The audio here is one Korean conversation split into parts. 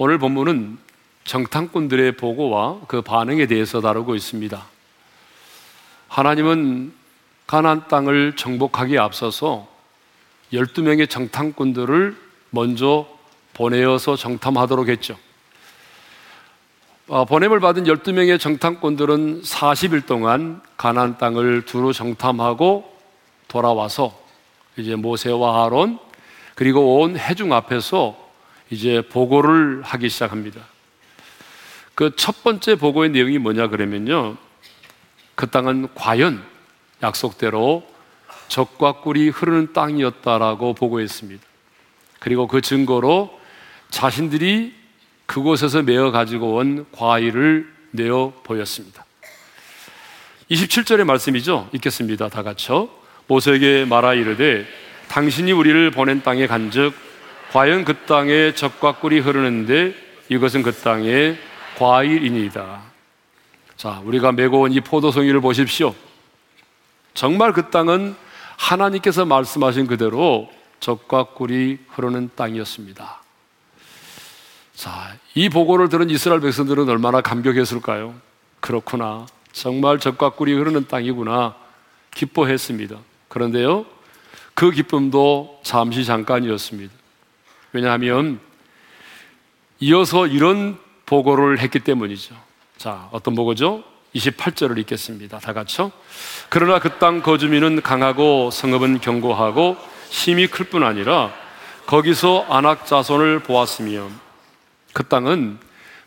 오늘 본문은 정탐꾼들의 보고와 그 반응에 대해서 다루고 있습니다. 하나님은 가나안 땅을 정복하기에 앞서서 12명의 정탐꾼들을 먼저 보내어서 정탐하도록 했죠. 어, 보냄을 받은 12명의 정탐꾼들은 40일 동안 가나안 땅을 두루 정탐하고 돌아와서 이제 모세와 아론 그리고 온 해중 앞에서 이제 보고를 하기 시작합니다. 그 첫 번째 보고의 내용이 뭐냐 그러면요. 그 땅은 과연 약속대로 적과 꿀이 흐르는 땅이었다라고 보고했습니다. 그리고 그 증거로 자신들이 그곳에서 메어 가지고 온 과일을 내어 보였습니다. 27절의 말씀이죠. 읽겠습니다. 다 같이요. 모세에게 말하 이르되 당신이 우리를 보낸 땅에 간즉 과연 그 땅에 적과 꿀이 흐르는데 이것은 그 땅에 과일이니다. 자, 우리가 메고 온 이 포도송이를 보십시오. 정말 그 땅은 하나님께서 말씀하신 그대로 적과 꿀이 흐르는 땅이었습니다. 자, 이 보고를 들은 이스라엘 백성들은 얼마나 감격했을까요? 그렇구나. 정말 적과 꿀이 흐르는 땅이구나. 기뻐했습니다. 그런데요, 그 기쁨도 잠시 잠깐이었습니다. 왜냐하면 이어서 이런 보고를 했기 때문이죠. 자, 어떤 보고죠? 28절을 읽겠습니다. 다 같이요. 그러나 그 땅 거주민은 강하고 성읍은 견고하고 힘이 클 뿐 아니라 거기서 안악 자손을 보았으며 그 땅은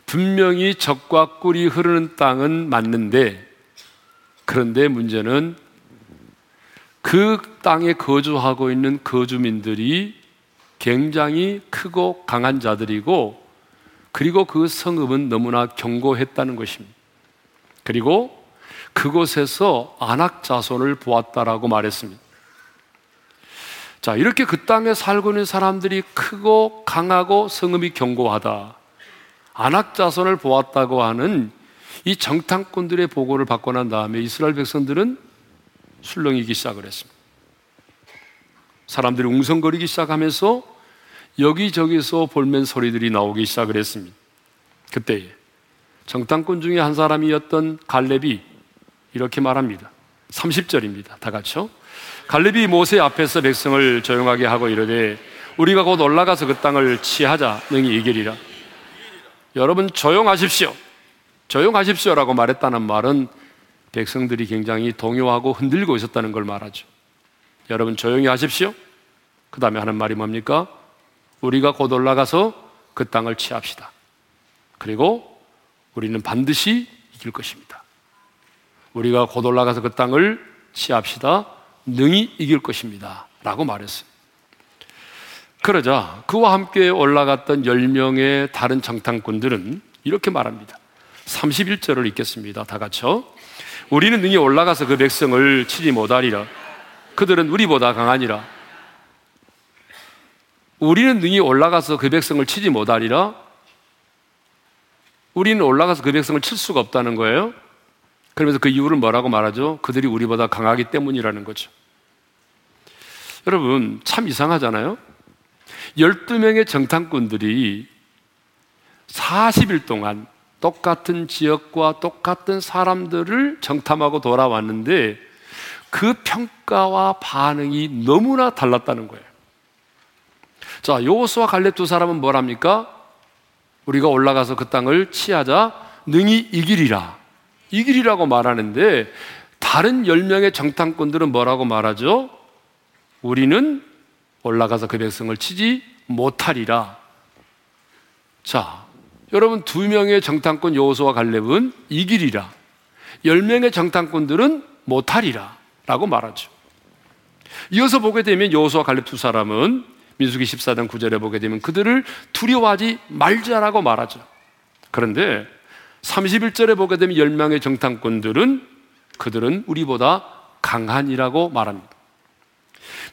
분명히 적과 꿀이 흐르는 땅은 맞는데 그런데 문제는 그 땅에 거주하고 있는 거주민들이 굉장히 크고 강한 자들이고 그리고 그 성읍은 너무나 견고했다는 것입니다. 그리고 그곳에서 안악 자손을 보았다라고 말했습니다. 자, 이렇게 그 땅에 살고 있는 사람들이 크고 강하고 성읍이 견고하다. 안악 자손을 보았다고 하는 이 정탐꾼들의 보고를 받고 난 다음에 이스라엘 백성들은 술렁이기 시작을 했습니다. 사람들이 웅성거리기 시작하면서 여기저기서 볼멘 소리들이 나오기 시작을 했습니다. 그때에 정탐꾼 중에 한 사람이었던 갈렙이 이렇게 말합니다. 30절입니다. 다 같이요. 갈렙이 모세 앞에서 백성을 조용하게 하고 이르되 우리가 곧 올라가서 그 땅을 취하자 능히 이기리라. 여러분 조용하십시오. 조용하십시오라고 말했다는 말은 백성들이 굉장히 동요하고 흔들고 있었다는 걸 말하죠. 여러분 조용히 하십시오. 그 다음에 하는 말이 뭡니까? 우리가 곧 올라가서 그 땅을 취합시다. 그리고 우리는 반드시 이길 것입니다. 우리가 곧 올라가서 그 땅을 취합시다. 능히 이길 것입니다. 라고 말했어요. 그러자 그와 함께 올라갔던 10명의 다른 정탐꾼들은 이렇게 말합니다. 31절을 읽겠습니다. 다 같이요. 우리는 능히 올라가서 그 백성을 치지 못하리라. 그들은 우리보다 강하니라. 우리는 능히 올라가서 그 백성을 치지 못하리라. 우리는 올라가서 그 백성을 칠 수가 없다는 거예요. 그러면서 그 이유를 뭐라고 말하죠? 그들이 우리보다 강하기 때문이라는 거죠. 여러분, 참 이상하잖아요? 12명의 정탐꾼들이 40일 동안 똑같은 지역과 똑같은 사람들을 정탐하고 돌아왔는데 그 평가와 반응이 너무나 달랐다는 거예요. 자, 요호수와 갈렙 두 사람은 뭘 합니까? 우리가 올라가서 그 땅을 취하자 능히 이기리라. 이기리라고 말하는데 다른 10명의 정탐꾼들은 뭐라고 말하죠? 우리는 올라가서 그 백성을 치지 못하리라. 자, 여러분 두 명의 정탐꾼 여호수와 갈렙은 이기리라. 10명의 정탐꾼들은 못하리라. 라고 말하죠. 이어서 보게 되면 여호수와 갈렙 두 사람은 민수기 14장 9절에 보게 되면 그들을 두려워하지 말자라고 말하죠. 그런데 31절에 보게 되면 10명의 정탐꾼들은 그들은 우리보다 강한이라고 말합니다.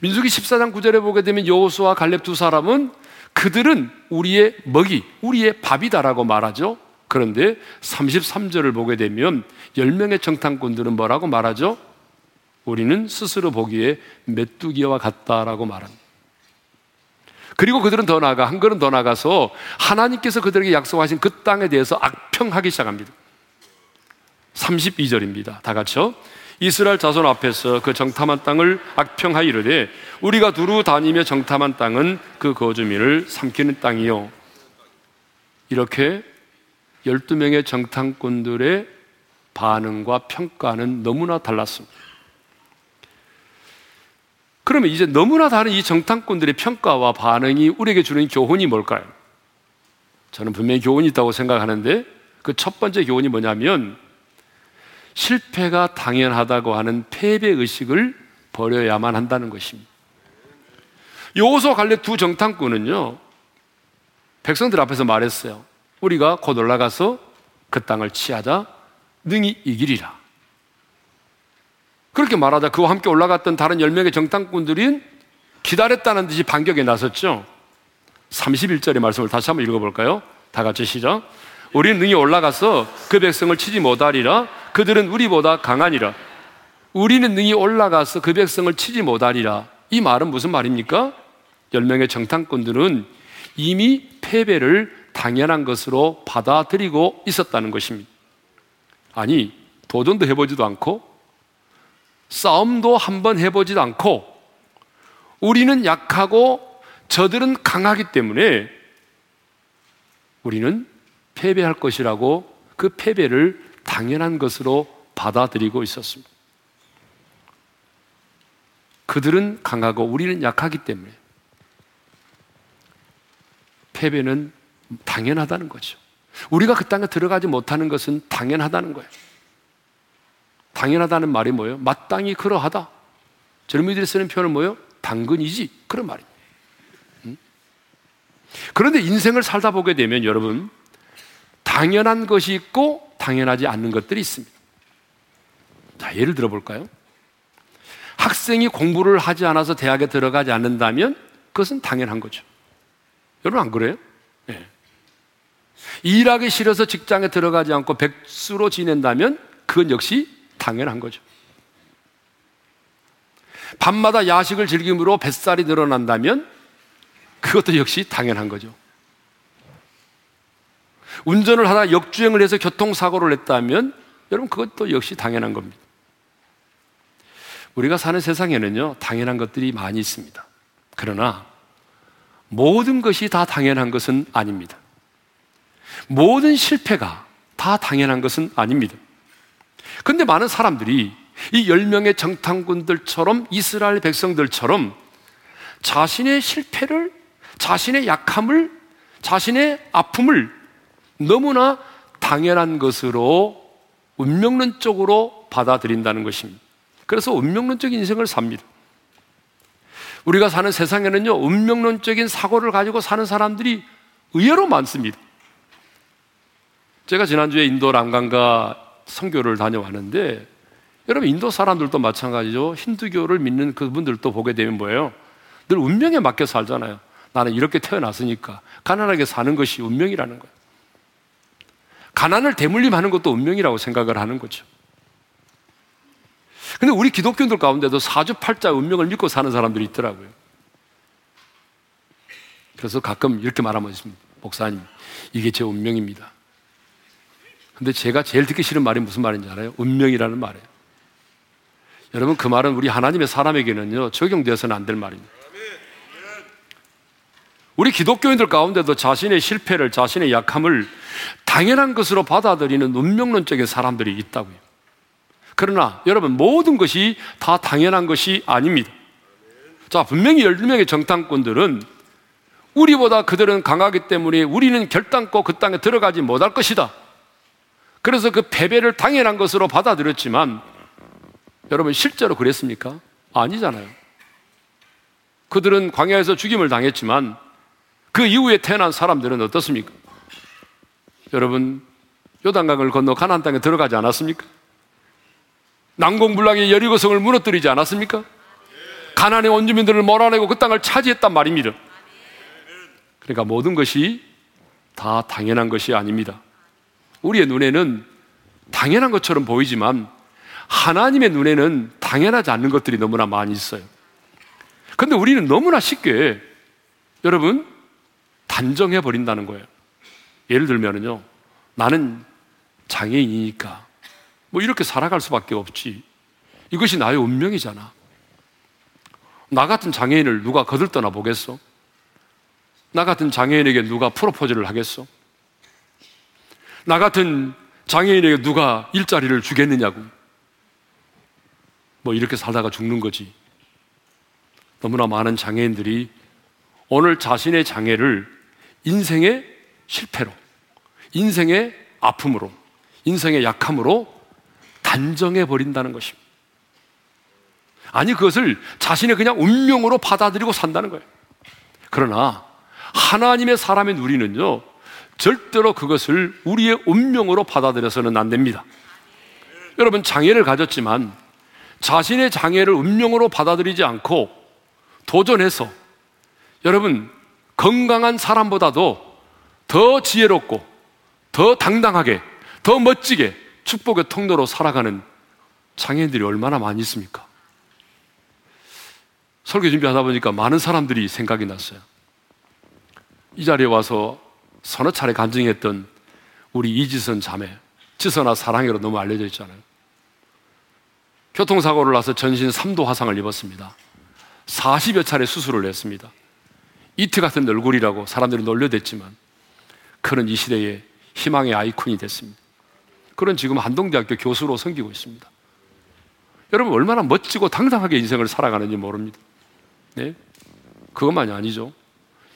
민수기 14장 9절에 보게 되면 여호수와 갈렙 두 사람은 그들은 우리의 먹이, 우리의 밥이다라고 말하죠. 그런데 33절을 보게 되면 10명의 정탐꾼들은 뭐라고 말하죠? 우리는 스스로 보기에 메뚜기와 같다라고 말합니다. 그리고 그들은 더 나아가 한 걸음 더 나가서 하나님께서 그들에게 약속하신 그 땅에 대해서 악평하기 시작합니다. 32절입니다. 다 같이요. 이스라엘 자손 앞에서 그 정탐한 땅을 악평하여 이르되 우리가 두루 다니며 정탐한 땅은 그 거주민을 삼키는 땅이요. 이렇게 12명의 정탐꾼들의 반응과 평가는 너무나 달랐습니다. 그러면 이제 너무나 다른 이 정탐꾼들의 평가와 반응이 우리에게 주는 교훈이 뭘까요? 저는 분명히 교훈이 있다고 생각하는데 그 첫 번째 교훈이 뭐냐면 실패가 당연하다고 하는 패배 의식을 버려야만 한다는 것입니다. 요소 갈래 두 정탐꾼은요, 백성들 앞에서 말했어요. 우리가 곧 올라가서 그 땅을 취하자 능히 이기리라. 그렇게 말하자 그와 함께 올라갔던 다른 10명의 정탐꾼들이 기다렸다는 듯이 반격에 나섰죠. 31절의 말씀을 다시 한번 읽어볼까요? 다 같이 시작. 우리는 능히 올라가서 그 백성을 치지 못하리라. 그들은 우리보다 강하니라. 우리는 능히 올라가서 그 백성을 치지 못하리라. 이 말은 무슨 말입니까? 10명의 정탐꾼들은 이미 패배를 당연한 것으로 받아들이고 있었다는 것입니다. 아니, 도전도 해보지도 않고, 싸움도 한번 해보지도 않고, 우리는 약하고 저들은 강하기 때문에 우리는 패배할 것이라고 그 패배를 당연한 것으로 받아들이고 있었습니다. 그들은 강하고 우리는 약하기 때문에 패배는 당연하다는 거죠. 우리가 그 땅에 들어가지 못하는 것은 당연하다는 거예요. 당연하다는 말이 뭐예요? 마땅히 그러하다. 젊은이들이 쓰는 표현은 뭐예요? 당근이지. 그런 말입니다. 음? 그런데 인생을 살다 보게 되면 여러분, 당연한 것이 있고 당연하지 않는 것들이 있습니다. 자, 예를 들어 볼까요? 학생이 공부를 하지 않아서 대학에 들어가지 않는다면 그것은 당연한 거죠. 여러분 안 그래요? 네. 일하기 싫어서 직장에 들어가지 않고 백수로 지낸다면 그건 역시 당연한 거죠. 밤마다 야식을 즐김으로 뱃살이 늘어난다면 그것도 역시 당연한 거죠. 운전을 하다 역주행을 해서 교통사고를 냈다면 여러분 그것도 역시 당연한 겁니다. 우리가 사는 세상에는요, 당연한 것들이 많이 있습니다. 그러나 모든 것이 다 당연한 것은 아닙니다. 모든 실패가 다 당연한 것은 아닙니다. 근데 많은 사람들이 이 10명의 정탐꾼들처럼 이스라엘 백성들처럼 자신의 실패를, 자신의 약함을, 자신의 아픔을 너무나 당연한 것으로 운명론적으로 받아들인다는 것입니다. 그래서 운명론적인 인생을 삽니다. 우리가 사는 세상에는요, 운명론적인 사고를 가지고 사는 사람들이 의외로 많습니다. 제가 지난주에 인도 랑강가 선교를 다녀왔는데, 여러분, 인도 사람들도 마찬가지죠. 힌두교를 믿는 그분들도 보게 되면 뭐예요? 늘 운명에 맡겨 살잖아요. 나는 이렇게 태어났으니까 가난하게 사는 것이 운명이라는 거예요. 가난을 대물림하는 것도 운명이라고 생각을 하는 거죠. 근데 우리 기독교인들 가운데도 사주팔자 운명을 믿고 사는 사람들이 있더라고요. 그래서 가끔 이렇게 말하면 있습니다. 목사님, 이게 제 운명입니다. 근데 제가 제일 듣기 싫은 말이 무슨 말인지 알아요? 운명이라는 말이에요. 여러분, 그 말은 우리 하나님의 사람에게는요, 적용되어서는 안 될 말입니다. 우리 기독교인들 가운데도 자신의 실패를, 자신의 약함을 당연한 것으로 받아들이는 운명론적인 사람들이 있다고요. 그러나 여러분, 모든 것이 다 당연한 것이 아닙니다. 자, 분명히 12명의 정탐꾼들은 우리보다 그들은 강하기 때문에 우리는 결단코 그 땅에 들어가지 못할 것이다. 그래서 그 패배를 당연한 것으로 받아들였지만 여러분 실제로 그랬습니까? 아니잖아요. 그들은 광야에서 죽임을 당했지만 그 이후에 태어난 사람들은 어떻습니까? 여러분, 요단강을 건너 가나안 땅에 들어가지 않았습니까? 난공불락의 여리고성을 무너뜨리지 않았습니까? 가난의 원주민들을 몰아내고 그 땅을 차지했단 말입니다. 그러니까 모든 것이 다 당연한 것이 아닙니다. 우리의 눈에는 당연한 것처럼 보이지만 하나님의 눈에는 당연하지 않는 것들이 너무나 많이 있어요. 근데 우리는 너무나 쉽게 여러분, 단정해 버린다는 거예요. 예를 들면은요, 나는 장애인이니까 뭐 이렇게 살아갈 수밖에 없지. 이것이 나의 운명이잖아. 나 같은 장애인을 누가 거들떠나 보겠어? 나 같은 장애인에게 누가 프로포즈를 하겠어? 나 같은 장애인에게 누가 일자리를 주겠느냐고. 뭐 이렇게 살다가 죽는 거지. 너무나 많은 장애인들이 오늘 자신의 장애를 인생의 실패로, 인생의 아픔으로, 인생의 약함으로 단정해 버린다는 것입니다. 아니, 그것을 자신의 그냥 운명으로 받아들이고 산다는 거예요. 그러나 하나님의 사람인 우리는요, 절대로 그것을 우리의 운명으로 받아들여서는 안 됩니다. 여러분, 장애를 가졌지만 자신의 장애를 운명으로 받아들이지 않고 도전해서 여러분, 건강한 사람보다도 더 지혜롭고 더 당당하게 더 멋지게 축복의 통로로 살아가는 장애인들이 얼마나 많이 있습니까? 설교 준비하다 보니까 많은 사람들이 생각이 났어요. 이 자리에 와서 서너 차례 간증했던 우리 이지선 자매, 지선아 사랑해로 너무 알려져 있잖아요. 교통사고를 나서 전신 3도 화상을 입었습니다. 40여 차례 수술을 했습니다. 이트 같은 얼굴이라고 사람들이 놀려댔지만 그는 이 시대의 희망의 아이콘이 됐습니다. 그런 지금 한동대학교 교수로 섬기고 있습니다. 여러분 얼마나 멋지고 당당하게 인생을 살아가는지 모릅니다. 네? 그것만이 아니죠.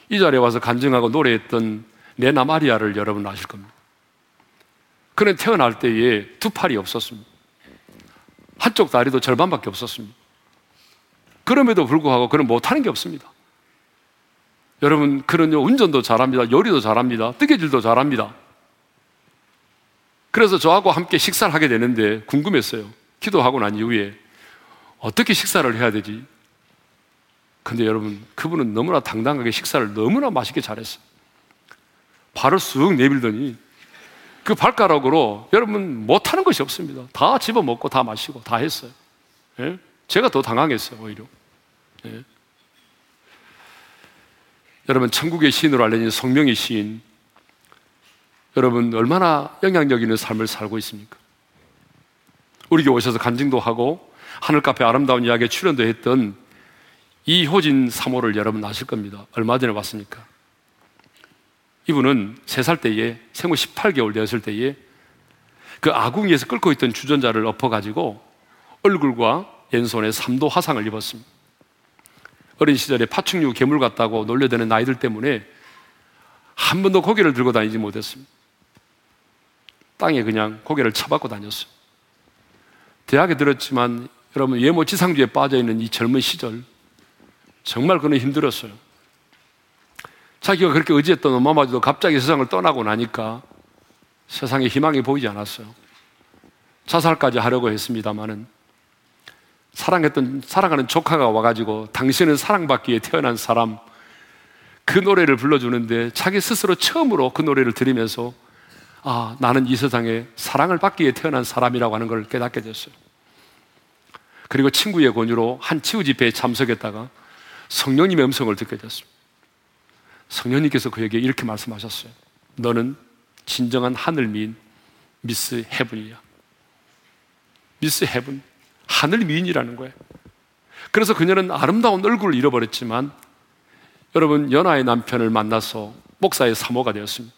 이 자리에 와서 간증하고 노래했던 내나 마리아를 여러분 아실 겁니다. 그는 태어날 때에 두 팔이 없었습니다. 한쪽 다리도 절반밖에 없었습니다. 그럼에도 불구하고 그는 못하는 게 없습니다. 여러분, 그는요, 운전도 잘합니다. 요리도 잘합니다. 뜨개질도 잘합니다. 그래서 저하고 함께 식사를 하게 되는데 궁금했어요. 기도하고 난 이후에 어떻게 식사를 해야 되지? 근데 여러분, 그분은 너무나 당당하게 식사를 너무나 맛있게 잘했어요. 발을 쑥 내밀더니 그 발가락으로 여러분 못하는 것이 없습니다. 다 집어먹고 다 마시고 다 했어요. 예? 제가 더 당황했어요, 오히려. 예? 여러분, 천국의 시인으로 알려진 성명의 시인. 여러분, 얼마나 영향력 있는 삶을 살고 있습니까? 우리 교회 오셔서 간증도 하고 하늘 카페 아름다운 이야기에 출연도 했던 이효진 사모를 여러분 아실 겁니다. 얼마 전에 봤습니까? 이분은 3살 때에 생후 18개월 되었을 때에 그 아궁이에서 끓고 있던 주전자를 엎어가지고 얼굴과 왼손에 3도 화상을 입었습니다. 어린 시절에 파충류 괴물 같다고 놀려대는 아이들 때문에 한 번도 고개를 들고 다니지 못했습니다. 땅에 그냥 고개를 쳐박고 다녔어요. 대학에 들었지만 여러분 예모 지상주에 빠져 있는 이 젊은 시절 정말 그는 힘들었어요. 자기가 그렇게 의지했던 엄마마저도 갑자기 세상을 떠나고 나니까 세상에 희망이 보이지 않았어요. 자살까지 하려고 했습니다마는 사랑했던 사랑하는 조카가 와가지고 당신은 사랑받기에 태어난 사람 그 노래를 불러주는데 자기 스스로 처음으로 그 노래를 들으면서 아 나는 이 세상에 사랑을 받기에 태어난 사람이라고 하는 걸 깨닫게 됐어요. 그리고 친구의 권유로 한 치유 집회에 참석했다가 성령님의 음성을 듣게 됐습니다. 성령님께서 그에게 이렇게 말씀하셨어요. 너는 진정한 하늘 미인 Miss Heaven이야. Miss Heaven. 하늘 미인이라는 거예요. 그래서 그녀는 아름다운 얼굴을 잃어버렸지만 여러분 연하의 남편을 만나서 목사의 사모가 되었습니다.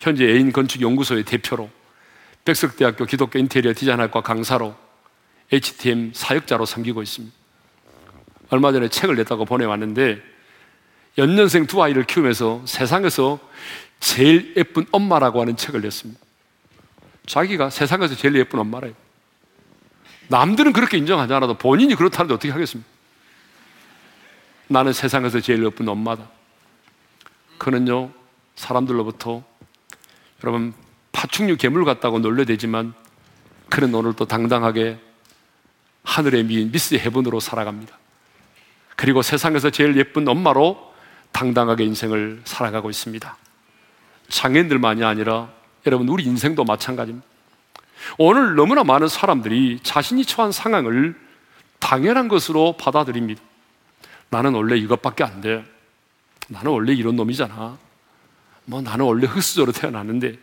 현재 애인 건축 연구소의 대표로 백석대학교 기독교 인테리어 디자인학과 강사로 HTM 사역자로 섬기고 있습니다. 얼마 전에 책을 냈다고 보내왔는데 연년생 두 아이를 키우면서 세상에서 제일 예쁜 엄마라고 하는 책을 냈습니다. 자기가 세상에서 제일 예쁜 엄마래요. 남들은 그렇게 인정하지 않아도 본인이 그렇다는데 어떻게 하겠습니까? 나는 세상에서 제일 예쁜 엄마다. 그는요, 사람들로부터 여러분, 파충류 괴물 같다고 놀려대지만 그는 오늘 또 당당하게 하늘의 미인 미스 헤븐으로 살아갑니다. 그리고 세상에서 제일 예쁜 엄마로 당당하게 인생을 살아가고 있습니다. 장애인들만이 아니라 여러분 우리 인생도 마찬가지입니다. 오늘 너무나 많은 사람들이 자신이 처한 상황을 당연한 것으로 받아들입니다. 나는 원래 이것밖에 안 돼. 나는 원래 이런 놈이잖아. 뭐 나는 원래 흑수저로 태어났는데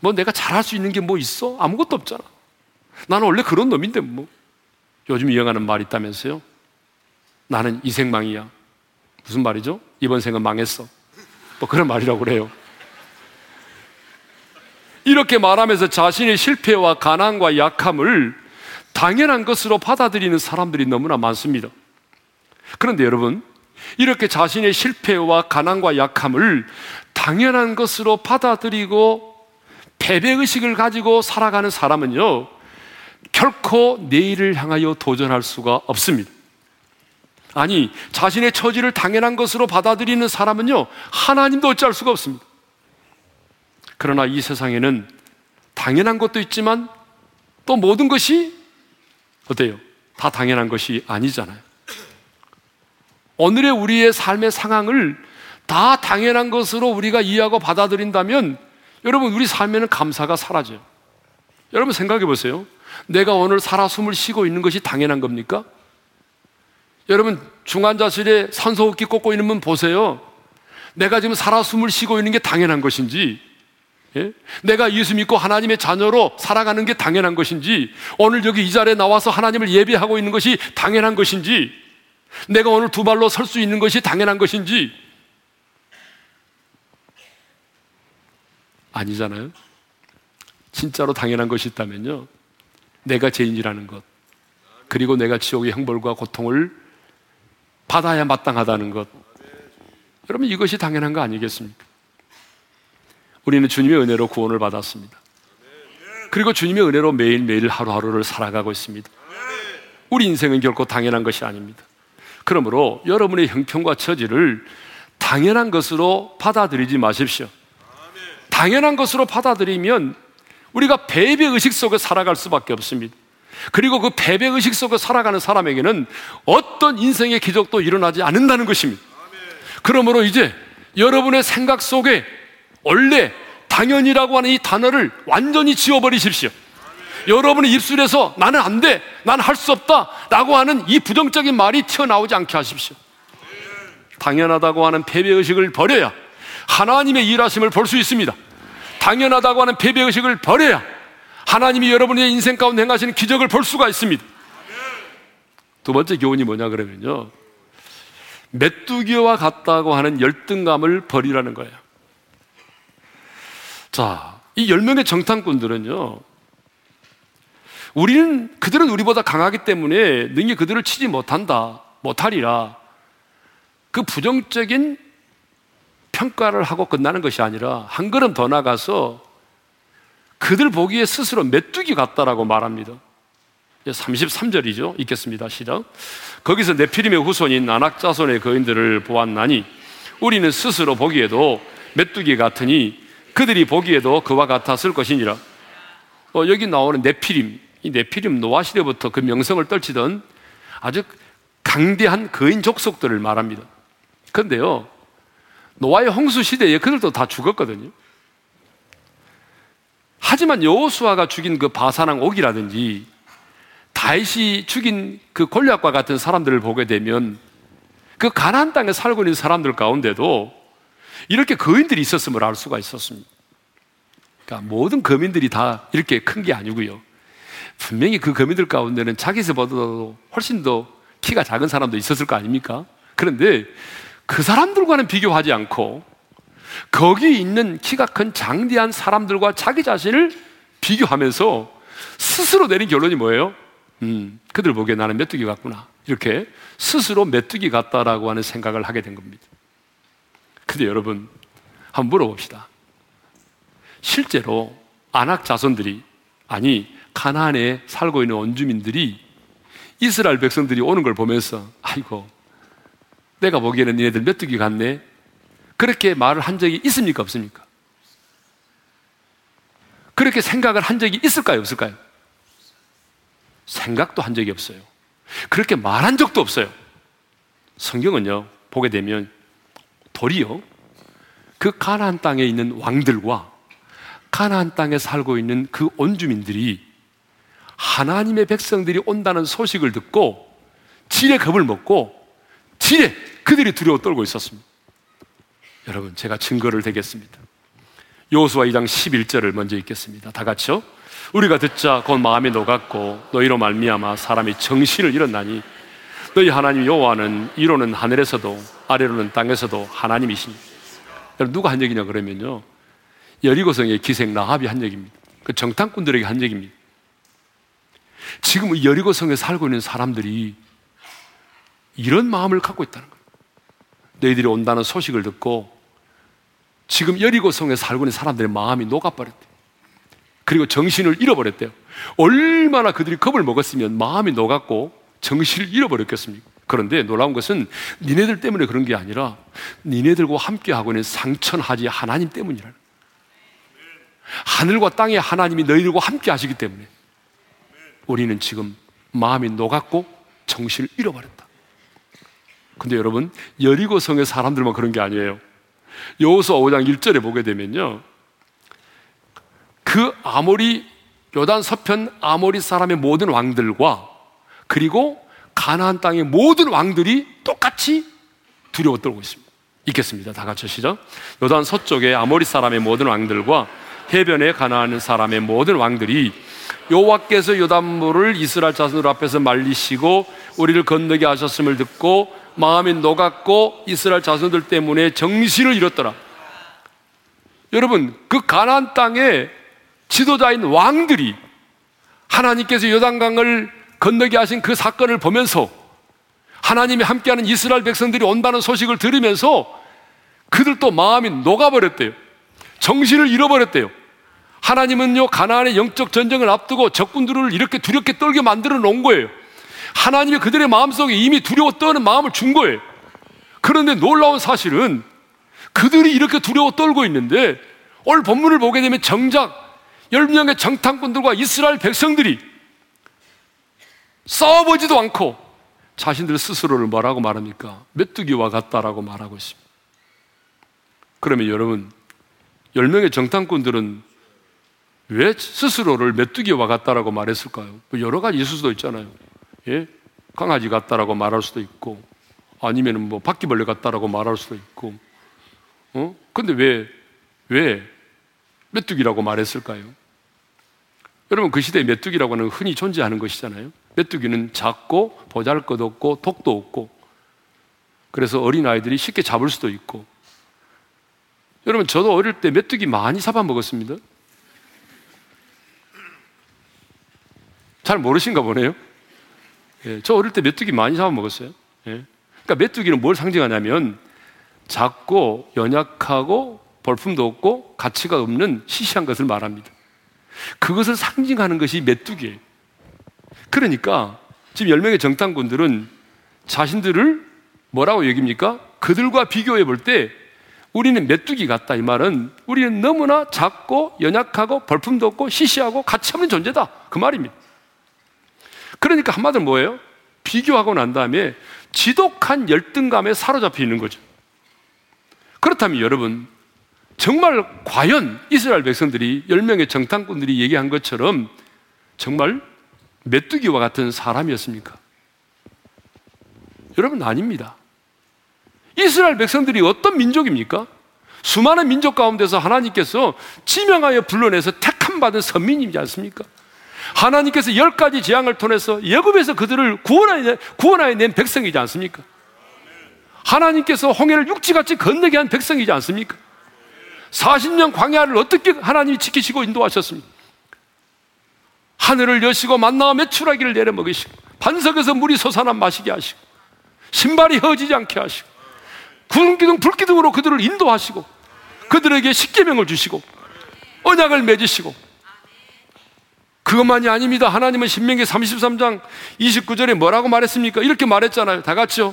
뭐 내가 잘할 수 있는 게 뭐 있어? 아무것도 없잖아. 나는 원래 그런 놈인데 뭐. 요즘 유행하는 말 있다면서요? 나는 이생망이야. 무슨 말이죠? 이번 생은 망했어. 뭐 그런 말이라고 그래요. 이렇게 말하면서 자신의 실패와 가난과 약함을 당연한 것으로 받아들이는 사람들이 너무나 많습니다. 그런데 여러분, 이렇게 자신의 실패와 가난과 약함을 당연한 것으로 받아들이고 패배의식을 가지고 살아가는 사람은요, 결코 내일을 향하여 도전할 수가 없습니다. 아니, 자신의 처지를 당연한 것으로 받아들이는 사람은요, 하나님도 어찌할 수가 없습니다. 그러나 이 세상에는 당연한 것도 있지만 또 모든 것이 어때요? 다 당연한 것이 아니잖아요. 오늘의 우리의 삶의 상황을 다 당연한 것으로 우리가 이해하고 받아들인다면 여러분, 우리 삶에는 감사가 사라져요. 여러분 생각해 보세요. 내가 오늘 살아 숨을 쉬고 있는 것이 당연한 겁니까? 여러분, 중환자실에 산소호흡기 꽂고 있는 분 보세요. 내가 지금 살아 숨을 쉬고 있는 게 당연한 것인지, 예? 내가 예수 믿고 하나님의 자녀로 살아가는 게 당연한 것인지, 오늘 여기 이 자리에 나와서 하나님을 예배하고 있는 것이 당연한 것인지, 내가 오늘 두 발로 설 수 있는 것이 당연한 것인지, 아니잖아요. 진짜로 당연한 것이 있다면요. 내가 죄인이라는 것, 그리고 내가 지옥의 형벌과 고통을 받아야 마땅하다는 것. 여러분, 이것이 당연한 거 아니겠습니까? 우리는 주님의 은혜로 구원을 받았습니다. 그리고 주님의 은혜로 매일매일 하루하루를 살아가고 있습니다. 우리 인생은 결코 당연한 것이 아닙니다. 그러므로 여러분의 형편과 처지를 당연한 것으로 받아들이지 마십시오. 당연한 것으로 받아들이면 우리가 패배 의식 속에 살아갈 수밖에 없습니다. 그리고 그 패배 의식 속에 살아가는 사람에게는 어떤 인생의 기적도 일어나지 않는다는 것입니다. 그러므로 이제 여러분의 생각 속에 원래 당연이라고 하는 이 단어를 완전히 지워버리십시오. 여러분의 입술에서 나는 안 돼, 난 할 수 없다 라고 하는 이 부정적인 말이 튀어나오지 않게 하십시오. 당연하다고 하는 패배의식을 버려야 하나님의 일하심을 볼 수 있습니다. 당연하다고 하는 패배의식을 버려야 하나님이 여러분의 인생 가운데 행하시는 기적을 볼 수가 있습니다. 두 번째 교훈이 뭐냐 그러면요. 메뚜기와 같다고 하는 열등감을 버리라는 거예요. 자, 이열 명의 정탐꾼들은요, 우리는, 그들은 우리보다 강하기 때문에 능히 그들을 치지 못한다, 못하리라. 그 부정적인 평가를 하고 끝나는 것이 아니라 한 걸음 더 나가서 그들 보기에 스스로 메뚜기 같다라고 말합니다. 33절이죠. 읽겠습니다. 시작. 거기서 네피림의 후손인 아낙자손의 거인들을 보았나니 우리는 스스로 보기에도 메뚜기 같으니 그들이 보기에도 그와 같았을 것이니라. 어, 여기 나오는 네피림, 이 네피림 노아 시대부터 그 명성을 떨치던 아주 강대한 거인 족속들을 말합니다. 그런데요, 노아의 홍수 시대에 그들도 다 죽었거든요. 하지만 여호수아가 죽인 그 바사랑 옥이라든지 다윗이 죽인 그 골리앗과 같은 사람들을 보게 되면 그 가나안 땅에 살고 있는 사람들 가운데도 이렇게 거인들이 있었음을 알 수가 있었습니다. 그러니까 모든 거민들이 다 이렇게 큰 게 아니고요. 분명히 그 거민들 가운데는 자기서보다도 훨씬 더 키가 작은 사람도 있었을 거 아닙니까? 그런데 그 사람들과는 비교하지 않고 거기 있는 키가 큰 장대한 사람들과 자기 자신을 비교하면서 스스로 내린 결론이 뭐예요? 음, 그들 보기에 나는 메뚜기 같구나. 이렇게 스스로 메뚜기 같다라고 하는 생각을 하게 된 겁니다. 근데 여러분, 한번 물어봅시다. 실제로 안악 자손들이, 아니, 가나안에 살고 있는 원주민들이 이스라엘 백성들이 오는 걸 보면서, 아이고, 내가 보기에는 니네들 메뚜기 같네. 그렇게 말을 한 적이 있습니까? 없습니까? 그렇게 생각을 한 적이 있을까요? 없을까요? 생각도 한 적이 없어요. 그렇게 말한 적도 없어요. 성경은요, 보게 되면 도리어 그 가나안 땅에 있는 왕들과 가나안 땅에 살고 있는 그 온주민들이 하나님의 백성들이 온다는 소식을 듣고 지레 겁을 먹고 지레 그들이 두려워 떨고 있었습니다. 여러분, 제가 증거를 대겠습니다. 요수와 2장 11절을 먼저 읽겠습니다. 다 같이요. 우리가 듣자 곧 마음이 녹았고 너희로 말미암아 사람이 정신을 잃었나니 너희 하나님 여호와는 이로는 하늘에서도 아래로는 땅에서도 하나님이시니 여러분 누가 한 얘기냐 그러면요 여리고성의 기생 나합이 한 얘기입니다 그 정탐꾼들에게 한 얘기입니다 지금 여리고성에 살고 있는 사람들이 이런 마음을 갖고 있다는 거예요 너희들이 온다는 소식을 듣고 지금 여리고성에 살고 있는 사람들의 마음이 녹아버렸대요 그리고 정신을 잃어버렸대요 얼마나 그들이 겁을 먹었으면 마음이 녹았고 정신을 잃어버렸겠습니까? 그런데 놀라운 것은 니네들 때문에 그런 게 아니라 니네들과 함께하고 있는 상천하지 하나님 때문이라는 하늘과 땅의 하나님이 너희들과 함께 하시기 때문에 우리는 지금 마음이 녹았고 정신을 잃어버렸다. 근데 여러분, 여리고 성의 사람들만 그런 게 아니에요. 여호수아 5장 1절에 보게 되면요. 그 아모리 요단 서편 아모리 사람의 모든 왕들과 그리고 가나안 땅의 모든 왕들이 똑같이 두려워 떨고 있습니다. 읽겠습니다. 다 같이 시작. 요단 서쪽의 아모리 사람의 모든 왕들과 해변에 가나안 사람의 모든 왕들이 여호와께서 요단물을 이스라엘 자손들 앞에서 말리시고 우리를 건너게 하셨음을 듣고 마음이 녹았고 이스라엘 자손들 때문에 정신을 잃었더라. 여러분 그 가나안 땅의 지도자인 왕들이 하나님께서 요단강을 건너게 하신 그 사건을 보면서 하나님이 함께하는 이스라엘 백성들이 온다는 소식을 들으면서 그들도 마음이 녹아버렸대요. 정신을 잃어버렸대요. 하나님은요, 가나안의 영적 전쟁을 앞두고 적군들을 이렇게 두렵게 떨게 만들어 놓은 거예요. 하나님이 그들의 마음속에 이미 두려워 떠는 마음을 준 거예요. 그런데 놀라운 사실은 그들이 이렇게 두려워 떨고 있는데 오늘 본문을 보게 되면 정작 10명의 정탐꾼들과 이스라엘 백성들이 싸워보지도 않고 자신들 스스로를 뭐라고 말합니까? 메뚜기와 같다라고 말하고 있습니다. 그러면 여러분, 10명의 정탐꾼들은 왜 스스로를 메뚜기와 같다라고 말했을까요? 뭐 여러 가지 있을 수도 있잖아요. 예? 강아지 같다라고 말할 수도 있고, 아니면 뭐 바퀴벌레 같다라고 말할 수도 있고, 어? 근데 왜, 왜 메뚜기라고 말했을까요? 여러분, 그 시대에 메뚜기라고 하는 흔히 존재하는 것이잖아요. 메뚜기는 작고 보잘 것 없고 독도 없고 그래서 어린아이들이 쉽게 잡을 수도 있고 여러분 저도 어릴 때 메뚜기 많이 잡아먹었습니다 잘 모르신가 보네요 예, 저 어릴 때 메뚜기 많이 잡아 먹었어요 예. 그러니까 메뚜기는 뭘 상징하냐면 작고 연약하고 볼품도 없고 가치가 없는 시시한 것을 말합니다 그것을 상징하는 것이 메뚜기예요 그러니까 지금 10명의 정탐꾼들은 자신들을 뭐라고 얘기입니까? 그들과 비교해 볼 때 우리는 메뚜기 같다. 이 말은 우리는 너무나 작고 연약하고 벌품도 없고 시시하고 가치 없는 존재다. 그 말입니다. 그러니까 한마디로 뭐예요? 비교하고 난 다음에 지독한 열등감에 사로잡혀 있는 거죠. 그렇다면 여러분, 정말 과연 이스라엘 백성들이 10명의 정탐꾼들이 얘기한 것처럼 정말 메뚜기와 같은 사람이었습니까? 여러분, 아닙니다. 이스라엘 백성들이 어떤 민족입니까? 수많은 민족 가운데서 하나님께서 지명하여 불러내서 택함 받은 선민이지 않습니까? 하나님께서 열 가지 재앙을 통해서 예굽에서 그들을 구원하여, 구원하여 낸 백성이지 않습니까? 하나님께서 홍해를 육지같이 건너게 한 백성이지 않습니까? 40년 광야를 어떻게 하나님이 지키시고 인도하셨습니까? 하늘을 여시고 만나와 매출하기를 내려 먹이시고 반석에서 물이 솟아난 마시게 하시고 신발이 허지지 않게 하시고 구름 기둥 불기둥으로 그들을 인도하시고 그들에게 십계명을 주시고 언약을 맺으시고 그것만이 아닙니다. 하나님은 신명기 33장 29절에 뭐라고 말했습니까? 이렇게 말했잖아요. 다 같이요.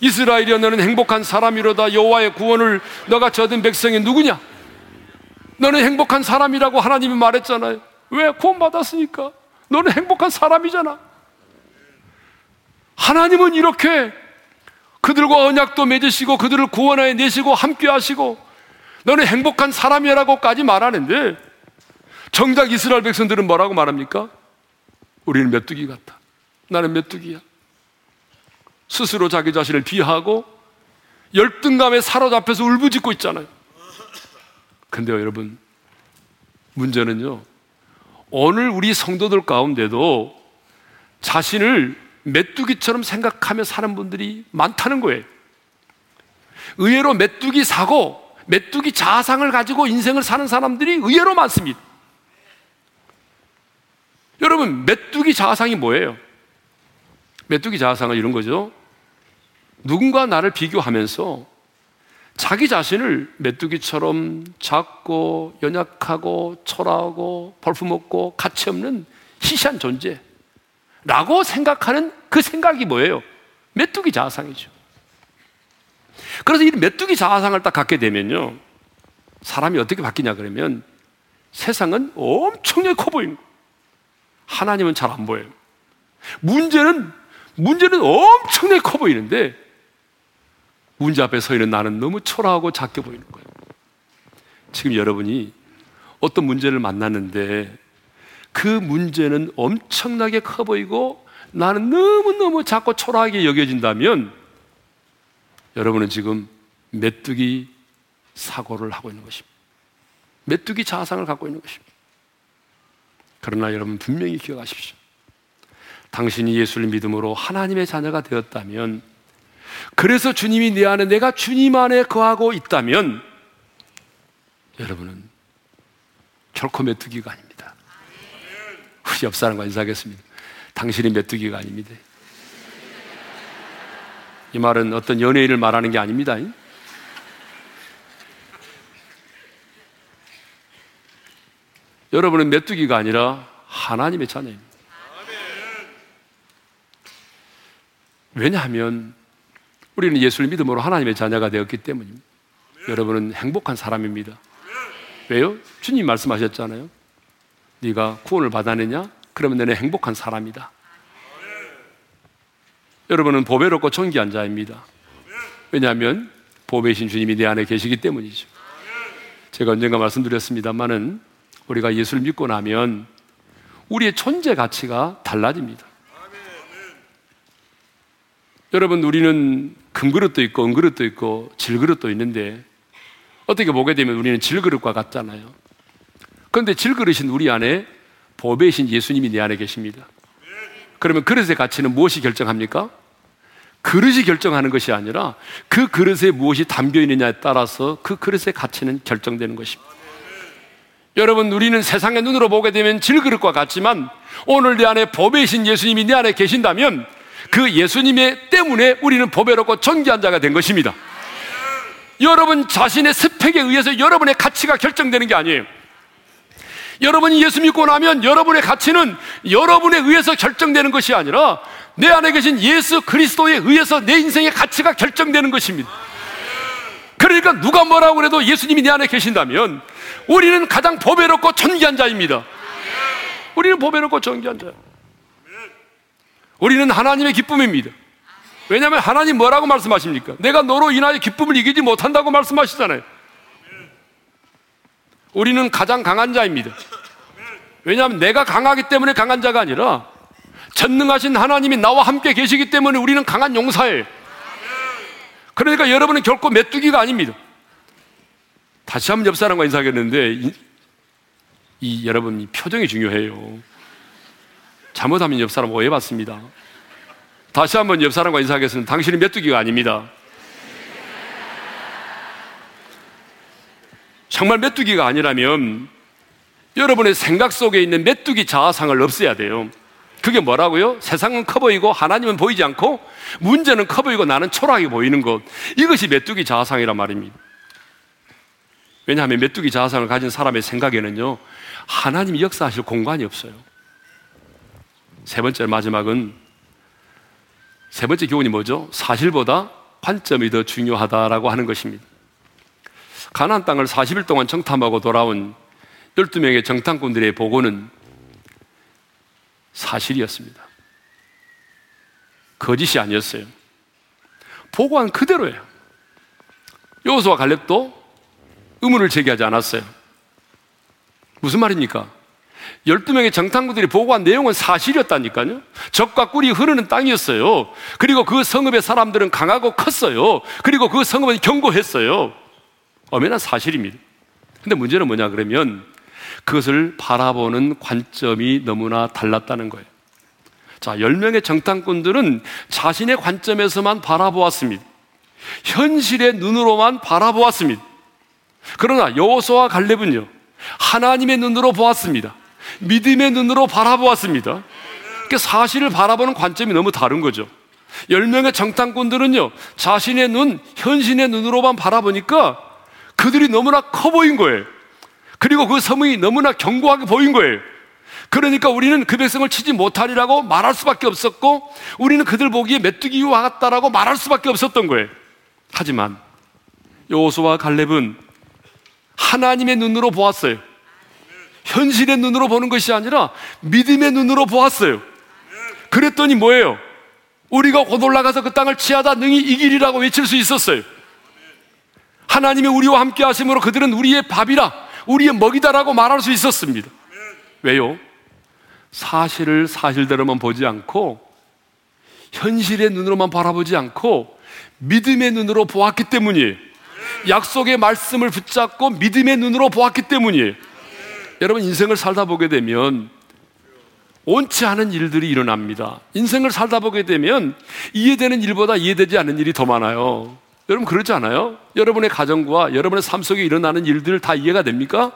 이스라엘이여 너는 행복한 사람이로다 여호와의 구원을 너가 얻은 백성이 누구냐? 너는 행복한 사람이라고 하나님이 말했잖아요. 왜? 구원 받았으니까. 너는 행복한 사람이잖아. 하나님은 이렇게 그들과 언약도 맺으시고 그들을 구원하여 내시고 함께 하시고 너는 행복한 사람이라고까지 말하는데 정작 이스라엘 백성들은 뭐라고 말합니까? 우리는 메뚜기 같다. 나는 메뚜기야. 스스로 자기 자신을 비하고 열등감에 사로잡혀서 울부짖고 있잖아요. 근데요, 여러분. 문제는요. 오늘 우리 성도들 가운데도 자신을 메뚜기처럼 생각하며 사는 분들이 많다는 거예요. 의외로 메뚜기 사고, 메뚜기 자상을 가지고 인생을 사는 사람들이 의외로 많습니다. 여러분, 메뚜기 자상이 뭐예요? 메뚜기 자상은 이런 거죠. 누군가 나를 비교하면서 자기 자신을 메뚜기처럼 작고 연약하고 초라하고 볼품없고 가치없는 희시한 존재라고 생각하는 그 생각이 뭐예요? 메뚜기 자아상이죠. 그래서 이 메뚜기 자아상을 딱 갖게 되면요. 사람이 어떻게 바뀌냐 그러면 세상은 엄청나게 커 거예요. 하나님은 잘 안 보여요. 문제는, 문제는 엄청나게 커 보이는데 문제 앞에 서 있는 나는 너무 초라하고 작게 보이는 거예요. 지금 여러분이 어떤 문제를 만났는데 그 문제는 엄청나게 커 보이고 나는 너무너무 작고 초라하게 여겨진다면 여러분은 지금 메뚜기 사고를 하고 있는 것입니다. 메뚜기 자상을 갖고 있는 것입니다. 그러나 여러분 분명히 기억하십시오. 당신이 예수를 믿음으로 하나님의 자녀가 되었다면 그래서 주님이 내 안에 내가 주님 안에 거하고 있다면 여러분은 결코 메뚜기가 아닙니다. 옆 사람과 인사하겠습니다. 당신이 메뚜기가 아닙니다. 이 말은 어떤 연예인을 말하는 게 아닙니다. 여러분은 메뚜기가 아니라 하나님의 자녀입니다. 왜냐하면 우리는 예수를 믿음으로 하나님의 자녀가 되었기 때문입니다. 여러분은 행복한 사람입니다. 왜요? 주님 말씀하셨잖아요. 네가 구원을 받아내냐? 그러면 너는 행복한 사람이다. 여러분은 보배롭고 존귀한 자입니다. 왜냐하면 보배신 주님이 내 안에 계시기 때문이죠. 제가 언젠가 말씀드렸습니다만은 우리가 예수를 믿고 나면 우리의 존재 가치가 달라집니다. 여러분, 우리는 금그릇도 있고, 은그릇도 있고, 질그릇도 있는데, 어떻게 보게 되면 우리는 질그릇과 같잖아요. 그런데 질그릇인 우리 안에 보배이신 예수님이 내 안에 계십니다. 그러면 그릇의 가치는 무엇이 결정합니까? 그릇이 결정하는 것이 아니라 그 그릇에 무엇이 담겨 있느냐에 따라서 그 그릇의 가치는 결정되는 것입니다. 여러분, 우리는 세상의 눈으로 보게 되면 질그릇과 같지만 오늘 내 안에 보배이신 예수님이 내 안에 계신다면 그 예수님의 때문에 우리는 보배롭고 존귀한 자가 된 것입니다. 여러분 자신의 스펙에 의해서 여러분의 가치가 결정되는 게 아니에요. 여러분이 예수 믿고 나면 여러분의 가치는 여러분에 의해서 결정되는 것이 아니라 내 안에 계신 예수 그리스도에 의해서 내 인생의 가치가 결정되는 것입니다. 그러니까 누가 뭐라고 그래도 예수님이 내 안에 계신다면 우리는 가장 보배롭고 존귀한 자입니다. 우리는 보배롭고 존귀한 자예요. 우리는 하나님의 기쁨입니다. 왜냐하면 하나님 뭐라고 말씀하십니까? 내가 너로 인하여 기쁨을 이기지 못한다고 말씀하시잖아요. 우리는 가장 강한 자입니다. 왜냐하면 내가 강하기 때문에 강한 자가 아니라 전능하신 하나님이 나와 함께 계시기 때문에 우리는 강한 용사예요. 그러니까 여러분은 결코 메뚜기가 아닙니다. 다시 한번 옆 사람과 인사하겠는데 이, 이 여러분 이 표정이 중요해요. 잘못하면 옆 사람 오해받습니다. 다시 한번 옆 사람과 인사하겠습니다. 당신은 메뚜기가 아닙니다. 정말 메뚜기가 아니라면 여러분의 생각 속에 있는 메뚜기 자아상을 없애야 돼요. 그게 뭐라고요? 세상은 커 보이고 하나님은 보이지 않고 문제는 커 보이고 나는 초라하게 보이는 것. 이것이 메뚜기 자아상이란 말입니다. 왜냐하면 메뚜기 자아상을 가진 사람의 생각에는요, 하나님이 역사하실 공간이 없어요. 세 번째 마지막은 세 번째 교훈이 뭐죠? 사실보다 관점이 더 중요하다라고 하는 것입니다. 가나안 땅을 40일 동안 정탐하고 돌아온 12명의 정탐꾼들의 보고는 사실이었습니다. 거짓이 아니었어요. 보고한 그대로예요. 요수와 갈렙도 의문을 제기하지 않았어요. 무슨 말입니까? 12명의 정탐꾼들이 보고한 내용은 사실이었다니까요. 적과 꿀이 흐르는 땅이었어요. 그리고 그 성읍의 사람들은 강하고 컸어요. 그리고 그 성읍은 견고했어요. 엄연한 사실입니다. 근데 문제는 뭐냐 그러면 그것을 바라보는 관점이 너무나 달랐다는 거예요. 자, 10명의 정탐꾼들은 자신의 관점에서만 바라보았습니다. 현실의 눈으로만 바라보았습니다. 그러나 여호수와 갈렙은요. 하나님의 눈으로 보았습니다. 믿음의 눈으로 바라보았습니다. 그 사실을 바라보는 관점이 너무 다른 거죠. 10명의 정탐꾼들은요, 자신의 눈, 현신의 눈으로만 바라보니까 그들이 너무나 커 보인 거예요. 그리고 그 섬이 너무나 견고하게 보인 거예요. 그러니까 우리는 그 백성을 치지 못하리라고 말할 수밖에 없었고, 우리는 그들 보기에 메뚜기와 같다라고 말할 수밖에 없었던 거예요. 하지만 요호수와 갈렙은 하나님의 눈으로 보았어요. 현실의 눈으로 보는 것이 아니라 믿음의 눈으로 보았어요. 그랬더니 뭐예요? 우리가 곧 올라가서 그 땅을 취하다 능히 이길이라고 외칠 수 있었어요. 하나님이 우리와 함께 하심으로 그들은 우리의 밥이라, 우리의 먹이다라고 말할 수 있었습니다. 왜요? 사실을 사실대로만 보지 않고, 현실의 눈으로만 바라보지 않고, 믿음의 눈으로 보았기 때문이에요. 약속의 말씀을 붙잡고 믿음의 눈으로 보았기 때문이에요. 여러분 인생을 살다 보게 되면 옳지 않은 일들이 일어납니다. 인생을 살다 보게 되면 이해되는 일보다 이해되지 않는 일이 더 많아요. 여러분 그렇지 않아요? 여러분의 가정과 여러분의 삶 속에 일어나는 일들 다 이해가 됩니까?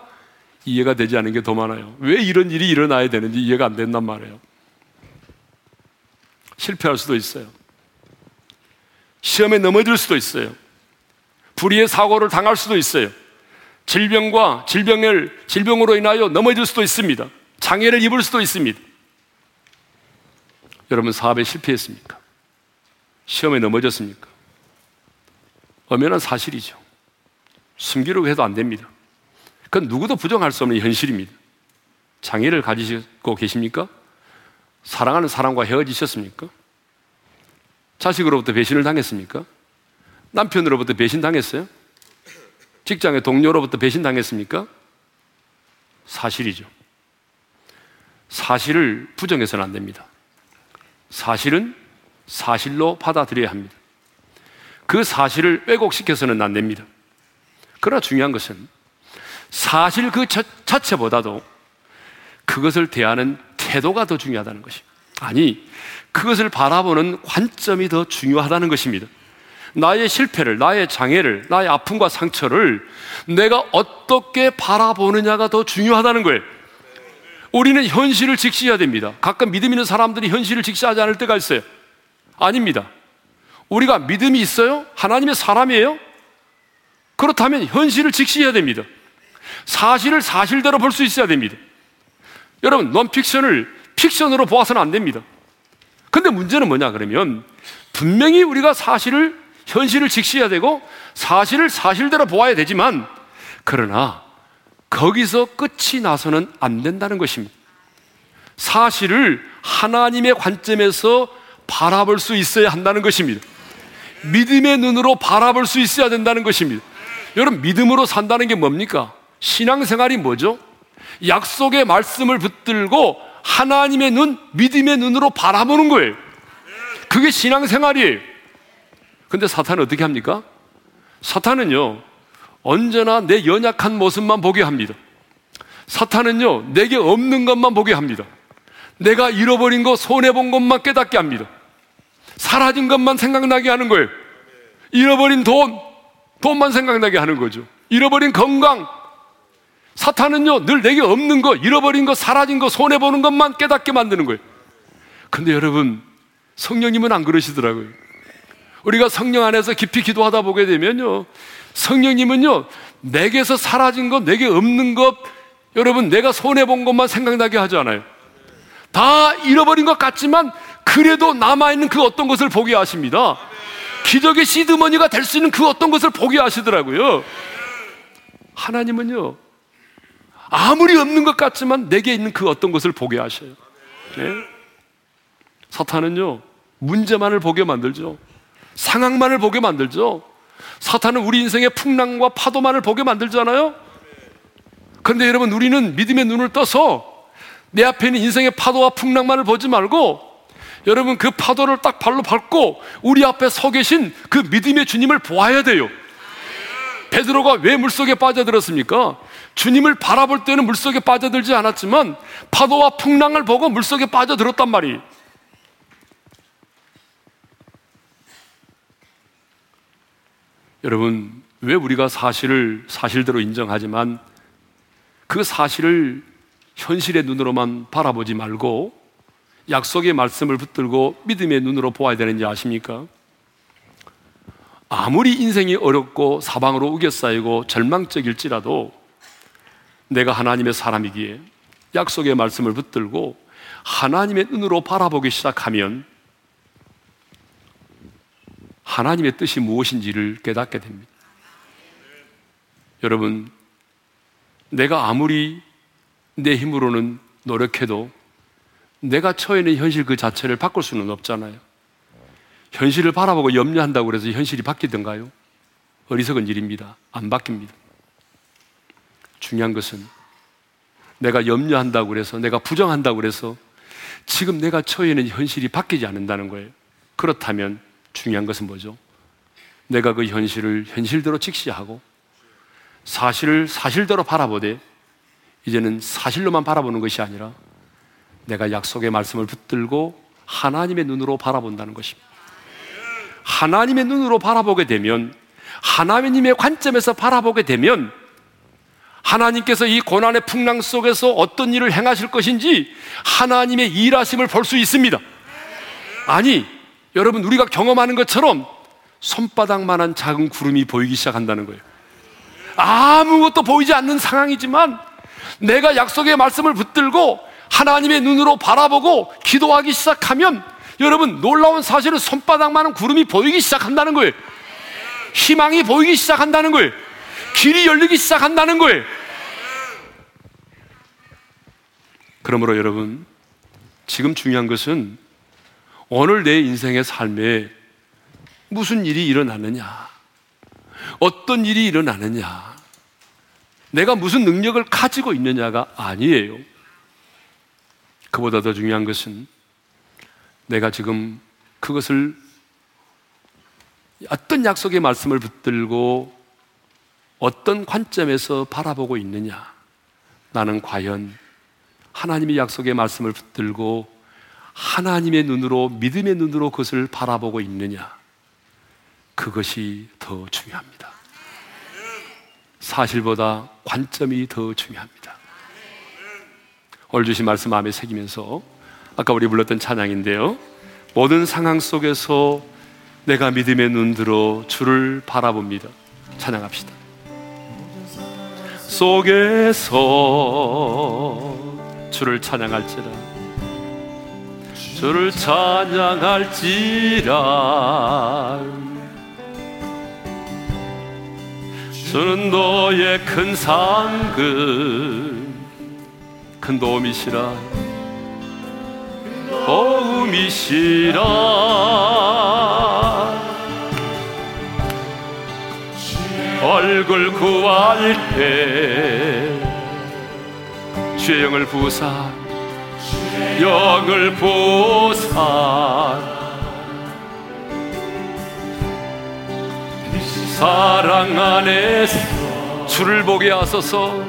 이해가 되지 않은 게 더 많아요. 왜 이런 일이 일어나야 되는지 이해가 안 된단 말이에요. 실패할 수도 있어요. 시험에 넘어질 수도 있어요. 불의의 사고를 당할 수도 있어요. 질병과 질병을 질병으로 인하여 넘어질 수도 있습니다. 장애를 입을 수도 있습니다. 여러분 사업에 실패했습니까? 시험에 넘어졌습니까? 엄연한 사실이죠. 숨기려고 해도 안 됩니다. 그건 누구도 부정할 수 없는 현실입니다. 장애를 가지고 계십니까? 사랑하는 사람과 헤어지셨습니까? 자식으로부터 배신을 당했습니까? 남편으로부터 배신 당했어요? 직장의 동료로부터 배신당했습니까? 사실이죠. 사실을 부정해서는 안 됩니다. 사실은 사실로 받아들여야 합니다. 그 사실을 왜곡시켜서는 안 됩니다. 그러나 중요한 것은 사실 그 자체보다도 그것을 대하는 태도가 더 중요하다는 것입니다. 아니, 그것을 바라보는 관점이 더 중요하다는 것입니다. 나의 실패를, 나의 장애를, 나의 아픔과 상처를 내가 어떻게 바라보느냐가 더 중요하다는 거예요. 우리는 현실을 직시해야 됩니다. 가끔 믿음 있는 사람들이 현실을 직시하지 않을 때가 있어요. 아닙니다. 우리가 믿음이 있어요? 하나님의 사람이에요? 그렇다면 현실을 직시해야 됩니다. 사실을 사실대로 볼 수 있어야 됩니다. 여러분, 넌픽션을 픽션으로 보아서는 안 됩니다. 근데 문제는 뭐냐, 그러면 분명히 우리가 사실을 현실을 직시해야 되고 사실을 사실대로 보아야 되지만 그러나 거기서 끝이 나서는 안 된다는 것입니다. 사실을 하나님의 관점에서 바라볼 수 있어야 한다는 것입니다. 믿음의 눈으로 바라볼 수 있어야 된다는 것입니다. 여러분, 믿음으로 산다는 게 뭡니까? 신앙생활이 뭐죠? 약속의 말씀을 붙들고 하나님의 눈, 믿음의 눈으로 바라보는 거예요. 그게 신앙생활이에요. 근데 사탄은 어떻게 합니까? 사탄은요, 언제나 내 연약한 모습만 보게 합니다. 사탄은요, 내게 없는 것만 보게 합니다. 내가 잃어버린 거, 손해본 것만 깨닫게 합니다. 사라진 것만 생각나게 하는 거예요. 잃어버린 돈, 돈만 생각나게 하는 거죠. 잃어버린 건강. 사탄은요, 늘 내게 없는 거, 잃어버린 거, 사라진 거, 손해보는 것만 깨닫게 만드는 거예요. 근데 여러분, 성령님은 안 그러시더라고요. 우리가 성령 안에서 깊이 기도하다 보게 되면요. 성령님은요, 내게서 사라진 것, 내게 없는 것, 여러분, 내가 손해본 것만 생각나게 하지 않아요. 다 잃어버린 것 같지만, 그래도 남아있는 그 어떤 것을 보게 하십니다. 기적의 시드머니가 될 수 있는 그 어떤 것을 보게 하시더라고요. 하나님은요, 아무리 없는 것 같지만 내게 있는 그 어떤 것을 보게 하셔요. 네? 사탄은요, 문제만을 보게 만들죠. 상황만을 보게 만들죠. 사탄은 우리 인생의 풍랑과 파도만을 보게 만들잖아요. 그런데 여러분, 우리는 믿음의 눈을 떠서 내 앞에 있는 인생의 파도와 풍랑만을 보지 말고 여러분 그 파도를 딱 발로 밟고 우리 앞에 서 계신 그 믿음의 주님을 보아야 돼요. 베드로가 왜 물속에 빠져들었습니까? 주님을 바라볼 때는 물속에 빠져들지 않았지만 파도와 풍랑을 보고 물속에 빠져들었단 말이에요. 여러분, 왜 우리가 사실을 사실대로 인정하지만 그 사실을 현실의 눈으로만 바라보지 말고 약속의 말씀을 붙들고 믿음의 눈으로 보아야 되는지 아십니까? 아무리 인생이 어렵고 사방으로 우겨싸이고 절망적일지라도 내가 하나님의 사람이기에 약속의 말씀을 붙들고 하나님의 눈으로 바라보기 시작하면 하나님의 뜻이 무엇인지를 깨닫게 됩니다. 여러분, 내가 아무리 내 힘으로는 노력해도 내가 처해 있는 현실 그 자체를 바꿀 수는 없잖아요. 현실을 바라보고 염려한다고 해서 현실이 바뀌던가요? 어리석은 일입니다. 안 바뀝니다. 중요한 것은 내가 염려한다고 해서 내가 부정한다고 해서 지금 내가 처해 있는 현실이 바뀌지 않는다는 거예요. 그렇다면 중요한 것은 뭐죠? 내가 그 현실을 현실대로 직시하고 사실을 사실대로 바라보되 이제는 사실로만 바라보는 것이 아니라 내가 약속의 말씀을 붙들고 하나님의 눈으로 바라본다는 것입니다. 하나님의 눈으로 바라보게 되면 하나님의 관점에서 바라보게 되면 하나님께서 이 고난의 풍랑 속에서 어떤 일을 행하실 것인지 하나님의 일하심을 볼 수 있습니다. 아니, 여러분 우리가 경험하는 것처럼 손바닥만한 작은 구름이 보이기 시작한다는 거예요. 아무것도 보이지 않는 상황이지만 내가 약속의 말씀을 붙들고 하나님의 눈으로 바라보고 기도하기 시작하면 여러분 놀라운 사실은 손바닥만한 구름이 보이기 시작한다는 거예요. 희망이 보이기 시작한다는 거예요. 길이 열리기 시작한다는 거예요. 그러므로 여러분 지금 중요한 것은 오늘 내 인생의 삶에 무슨 일이 일어나느냐, 어떤 일이 일어나느냐, 내가 무슨 능력을 가지고 있느냐가 아니에요. 그보다 더 중요한 것은 내가 지금 그것을 어떤 약속의 말씀을 붙들고 어떤 관점에서 바라보고 있느냐. 나는 과연 하나님의 약속의 말씀을 붙들고 하나님의 눈으로, 믿음의 눈으로 그것을 바라보고 있느냐. 그것이 더 중요합니다. 사실보다 관점이 더 중요합니다. 오늘 주신 말씀 마음에 새기면서 아까 우리 불렀던 찬양인데요. 모든 상황 속에서 내가 믿음의 눈 들어 주를 바라봅니다. 찬양합시다. 속에서 주를 찬양할지라 주를 찬양할지라 주는 너의 큰 상급 큰 도움이시라. 도움이시라. 얼굴 구할 때 주의 영을 부사 영을 부사. 사랑 안에서 주를 보게 하소서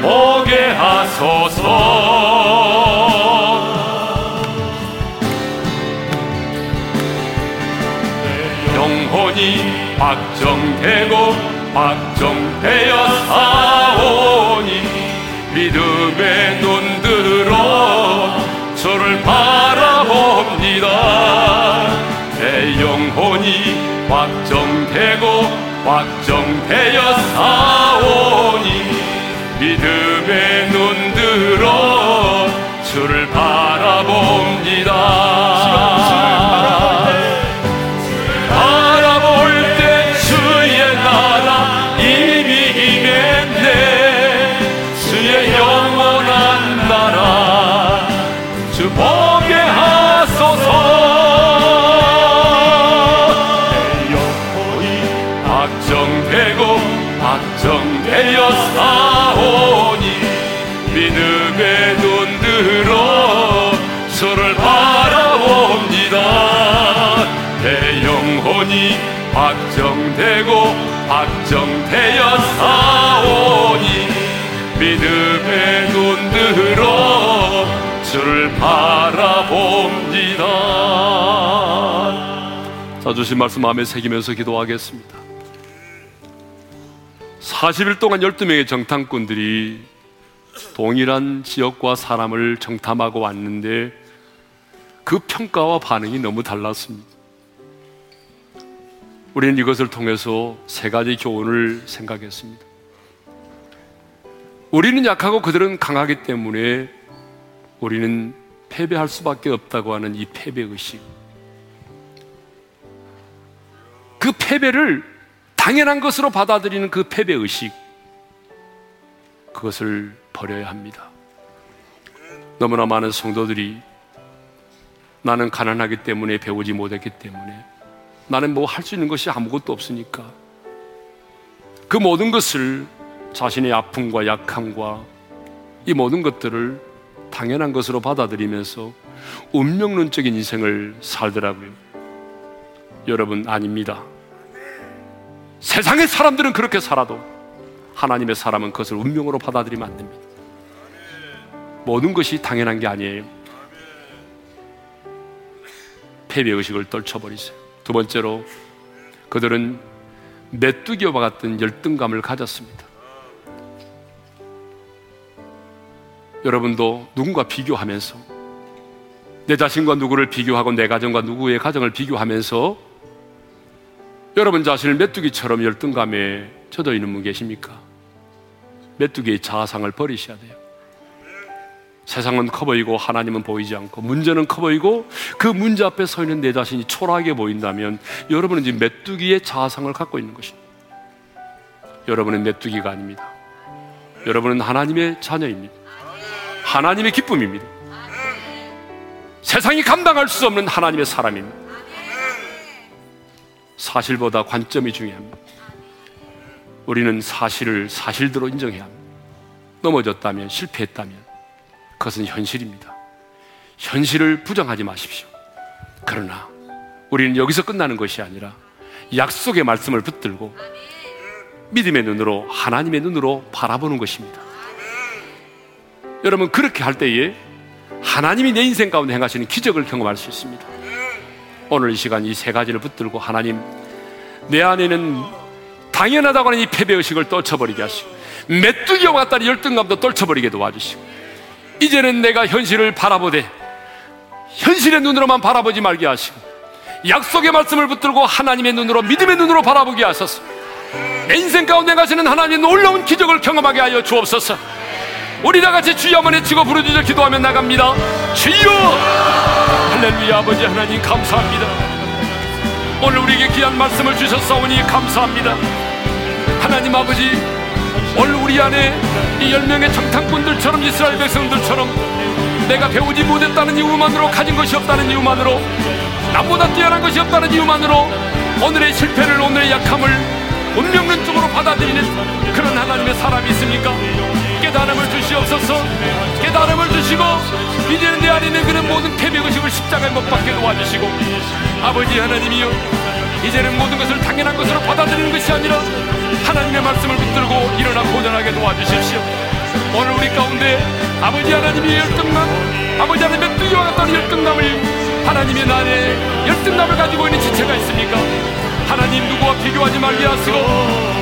보게 하소서. 영혼이 확정되고 확정되어 사오니 믿음의 눈 들어 저를 바라봅니다. 내 영혼이 확정되고 확정되어 사오니 믿음의 눈 들어 주를 바라봅니다. 확정되었사오니 믿음의 눈 들어 저를 바라봅니다. 내 영혼이 확정되고 확정되었사오니 믿음의 눈 들어 저를 바라봅니다. 자 주신 말씀 마음에 새기면서 기도하겠습니다. 40일 동안 12명의 정탐꾼들이 동일한 지역과 사람을 정탐하고 왔는데 그 평가와 반응이 너무 달랐습니다. 우리는 이것을 통해서 세 가지 교훈을 생각했습니다. 우리는 약하고 그들은 강하기 때문에 우리는 패배할 수밖에 없다고 하는 이 패배의식. 그 패배를 당연한 것으로 받아들이는 그 패배 의식. 그것을 버려야 합니다. 너무나 많은 성도들이 나는 가난하기 때문에 배우지 못했기 때문에 나는 뭐 할 수 있는 것이 아무것도 없으니까 그 모든 것을 자신의 아픔과 약함과 이 모든 것들을 당연한 것으로 받아들이면서 운명론적인 인생을 살더라고요. 여러분, 아닙니다. 세상의 사람들은 그렇게 살아도 하나님의 사람은 그것을 운명으로 받아들이면 안 됩니다. 모든 것이 당연한 게 아니에요. 패배 의식을 떨쳐버리세요. 두 번째로, 그들은 메뚜기와 같은 열등감을 가졌습니다. 여러분도 누군가 비교하면서 내 자신과 누구를 비교하고 내 가정과 누구의 가정을 비교하면서 여러분 자신을 메뚜기처럼 열등감에 젖어 있는 분 계십니까? 메뚜기의 자아상을 버리셔야 돼요. 세상은 커 보이고 하나님은 보이지 않고 문제는 커 보이고 그 문제 앞에 서 있는 내 자신이 초라하게 보인다면 여러분은 지금 메뚜기의 자아상을 갖고 있는 것입니다. 여러분은 메뚜기가 아닙니다. 여러분은 하나님의 자녀입니다. 하나님의 기쁨입니다. 세상이 감당할 수 없는 하나님의 사람입니다. 사실보다 관점이 중요합니다. 우리는 사실을 사실대로 인정해야 합니다. 넘어졌다면, 실패했다면, 그것은 현실입니다. 현실을 부정하지 마십시오. 그러나, 우리는 여기서 끝나는 것이 아니라 약속의 말씀을 붙들고 믿음의 눈으로, 하나님의 눈으로 바라보는 것입니다. 여러분 그렇게 할 때에 하나님이 내 인생 가운데 행하시는 기적을 경험할 수 있습니다. 오늘 이 시간 이 세 가지를 붙들고 하나님 내 안에는 당연하다고 하는 이 패배의식을 떨쳐버리게 하시고 메뚜기와 같다는 열등감도 떨쳐버리게 도와주시고 이제는 내가 현실을 바라보되 현실의 눈으로만 바라보지 말게 하시고 약속의 말씀을 붙들고 하나님의 눈으로 믿음의 눈으로 바라보게 하소서. 내 인생 가운데 가시는 하나님의 놀라운 기적을 경험하게 하여 주옵소서 우리 다 같이 주여 한번 외치고 부르짖어 기도하며 나갑니다. 주여! 할렐루야 아버지 하나님 감사합니다. 오늘 우리에게 귀한 말씀을 주셨사오니 감사합니다. 하나님 아버지 오늘 우리 안에 이 열 명의 정탐꾼들처럼 이스라엘 백성들처럼 내가 배우지 못했다는 이유만으로 가진 것이 없다는 이유만으로 남보다 뛰어난 것이 없다는 이유만으로 오늘의 실패를 오늘의 약함을 운명론적으로 받아들이는 그런 하나님의 사람이 있습니까? 깨달음을 주시옵소서 깨달음을 주시고 이제는 내 안에 있는 그런 모든 패배 의식을 십자가에 못 박게 도와주시고 아버지 하나님이여 이제는 모든 것을 당연한 것으로 받아들이는 것이 아니라 하나님의 말씀을 붙들고 일어나 고전하게 도와주십시오 오늘 우리 가운데 아버지 하나님의 열등감 아버지 하나님의 뜨기와 같다는 열등감을 하나님의 나에 열등감을 가지고 있는 지체가 있습니까? 하나님 누구와 비교하지 말게 하시고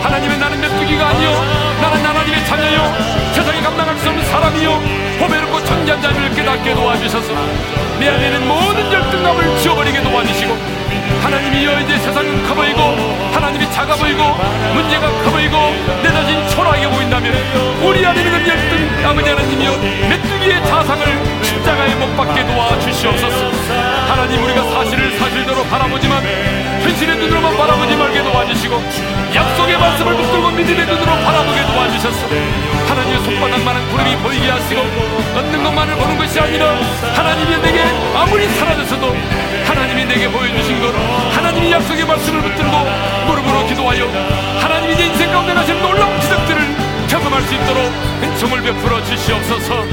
하나님의 나는 메뚜기가 아니요 나는 하나님 도와주셔서 내 안에는 모든 열등감을 지워버리게 도와주시고 하나님이여 이제 세상은 커 보이고 하나님이 작아 보이고 문제가 커 보이고 내 자신이 초라하게 보인다면 우리 안에 있는 열등 아버지 하나님이여 메뚜기의 자상을 십자가에 못 박게 도와주시옵소서. 하나님 우리가 사실을 사실대로 바라보지만 현실의 눈으로만 바라보지 말게 도와주시고 약속의 말씀을 붙들고 믿음의 눈으로 바라보게 도와주셨소 하나님의 손바닥만한 구름이 보이게 하시고 얻는 것만을 보는 것이 아니라 하나님이 내게 아무리 사라졌어도 하나님이 내게 보여주신 것 하나님이 약속의 말씀을 붙들고 무릎으로 기도하여 하나님이 내 인생 가운데 나신 놀라운 기적들을 경험할 수 있도록 은총을 베풀어 주시옵소서.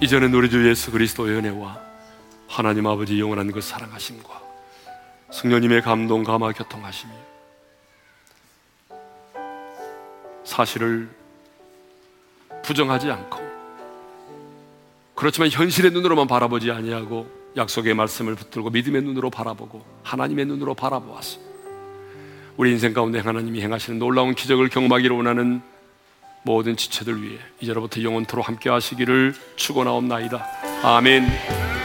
이제는 우리 주 예수 그리스도의 은혜와 하나님 아버지 영원한 그 사랑하심과 성령님의 감동 감화 교통하심이 사실을 부정하지 않고 그렇지만 현실의 눈으로만 바라보지 아니하고 약속의 말씀을 붙들고 믿음의 눈으로 바라보고 하나님의 눈으로 바라보았어. 우리 인생 가운데 하나님이 행하시는 놀라운 기적을 경험하기를 원하는 모든 지체들 위해 이제로부터 영원토록 함께 하시기를 축원하옵나이다. 아멘.